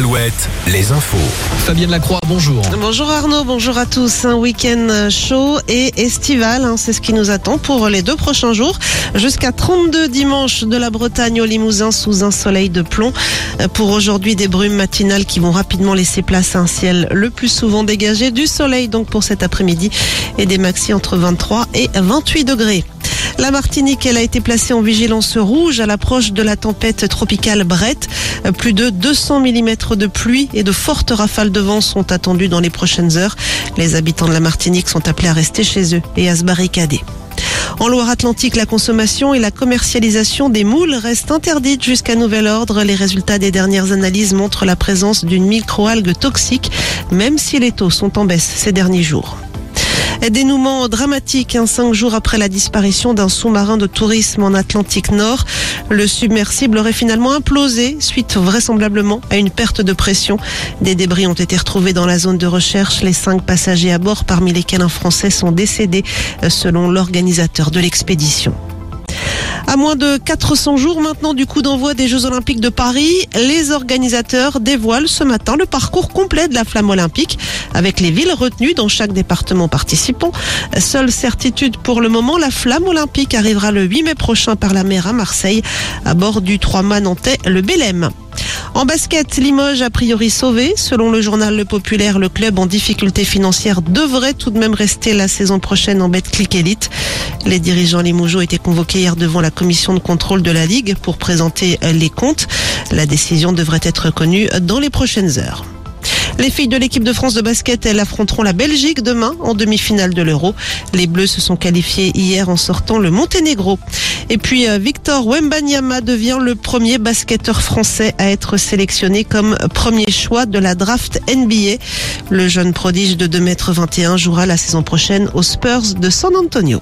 Alouette, les infos. Fabienne Lacroix, bonjour. Bonjour Arnaud, bonjour à tous. Un week-end chaud et estival, hein, c'est ce qui nous attend pour les deux prochains jours. Jusqu'à 32 dimanches de la Bretagne au Limousin sous un soleil de plomb. Pour aujourd'hui, des brumes matinales qui vont rapidement laisser place à un ciel le plus souvent dégagé. Du soleil donc pour cet après-midi et des maxi entre 23 et 28 degrés. La Martinique, elle a été placée en vigilance rouge à l'approche de la tempête tropicale Brett. Plus de 200 mm de pluie et de fortes rafales de vent sont attendues dans les prochaines heures. Les habitants de la Martinique sont appelés à rester chez eux et à se barricader. En Loire-Atlantique, la consommation et la commercialisation des moules restent interdites jusqu'à nouvel ordre. Les résultats des dernières analyses montrent la présence d'une microalgue toxique, même si les taux sont en baisse ces derniers jours. Dénouement dramatique, hein, cinq jours après la disparition d'un sous-marin de tourisme en Atlantique Nord. Le submersible aurait finalement implosé suite vraisemblablement à une perte de pression. Des débris ont été retrouvés dans la zone de recherche. Les cinq passagers à bord, parmi lesquels un Français, sont décédés selon l'organisateur de l'expédition. À moins de 400 jours maintenant du coup d'envoi des Jeux Olympiques de Paris, les organisateurs dévoilent ce matin le parcours complet de la flamme olympique avec les villes retenues dans chaque département participant. Seule certitude pour le moment, la flamme olympique arrivera le 8 mai prochain par la mer à Marseille à bord du 3 mâts nantais le Bélème. En basket, Limoges a priori sauvé. Selon le journal Le Populaire, le club en difficulté financière devrait tout de même rester la saison prochaine en Betclic Elite. Les dirigeants limougeaux étaient convoqués hier devant la commission de contrôle de la Ligue pour présenter les comptes. La décision devrait être connue dans les prochaines heures. Les filles de l'équipe de France de basket, elles affronteront la Belgique demain en demi-finale de l'Euro. Les Bleus se sont qualifiés hier en sortant le Monténégro. Et puis Victor Wembanyama devient le premier basketteur français à être sélectionné comme premier choix de la draft NBA. Le jeune prodige de 2m21 jouera la saison prochaine aux Spurs de San Antonio.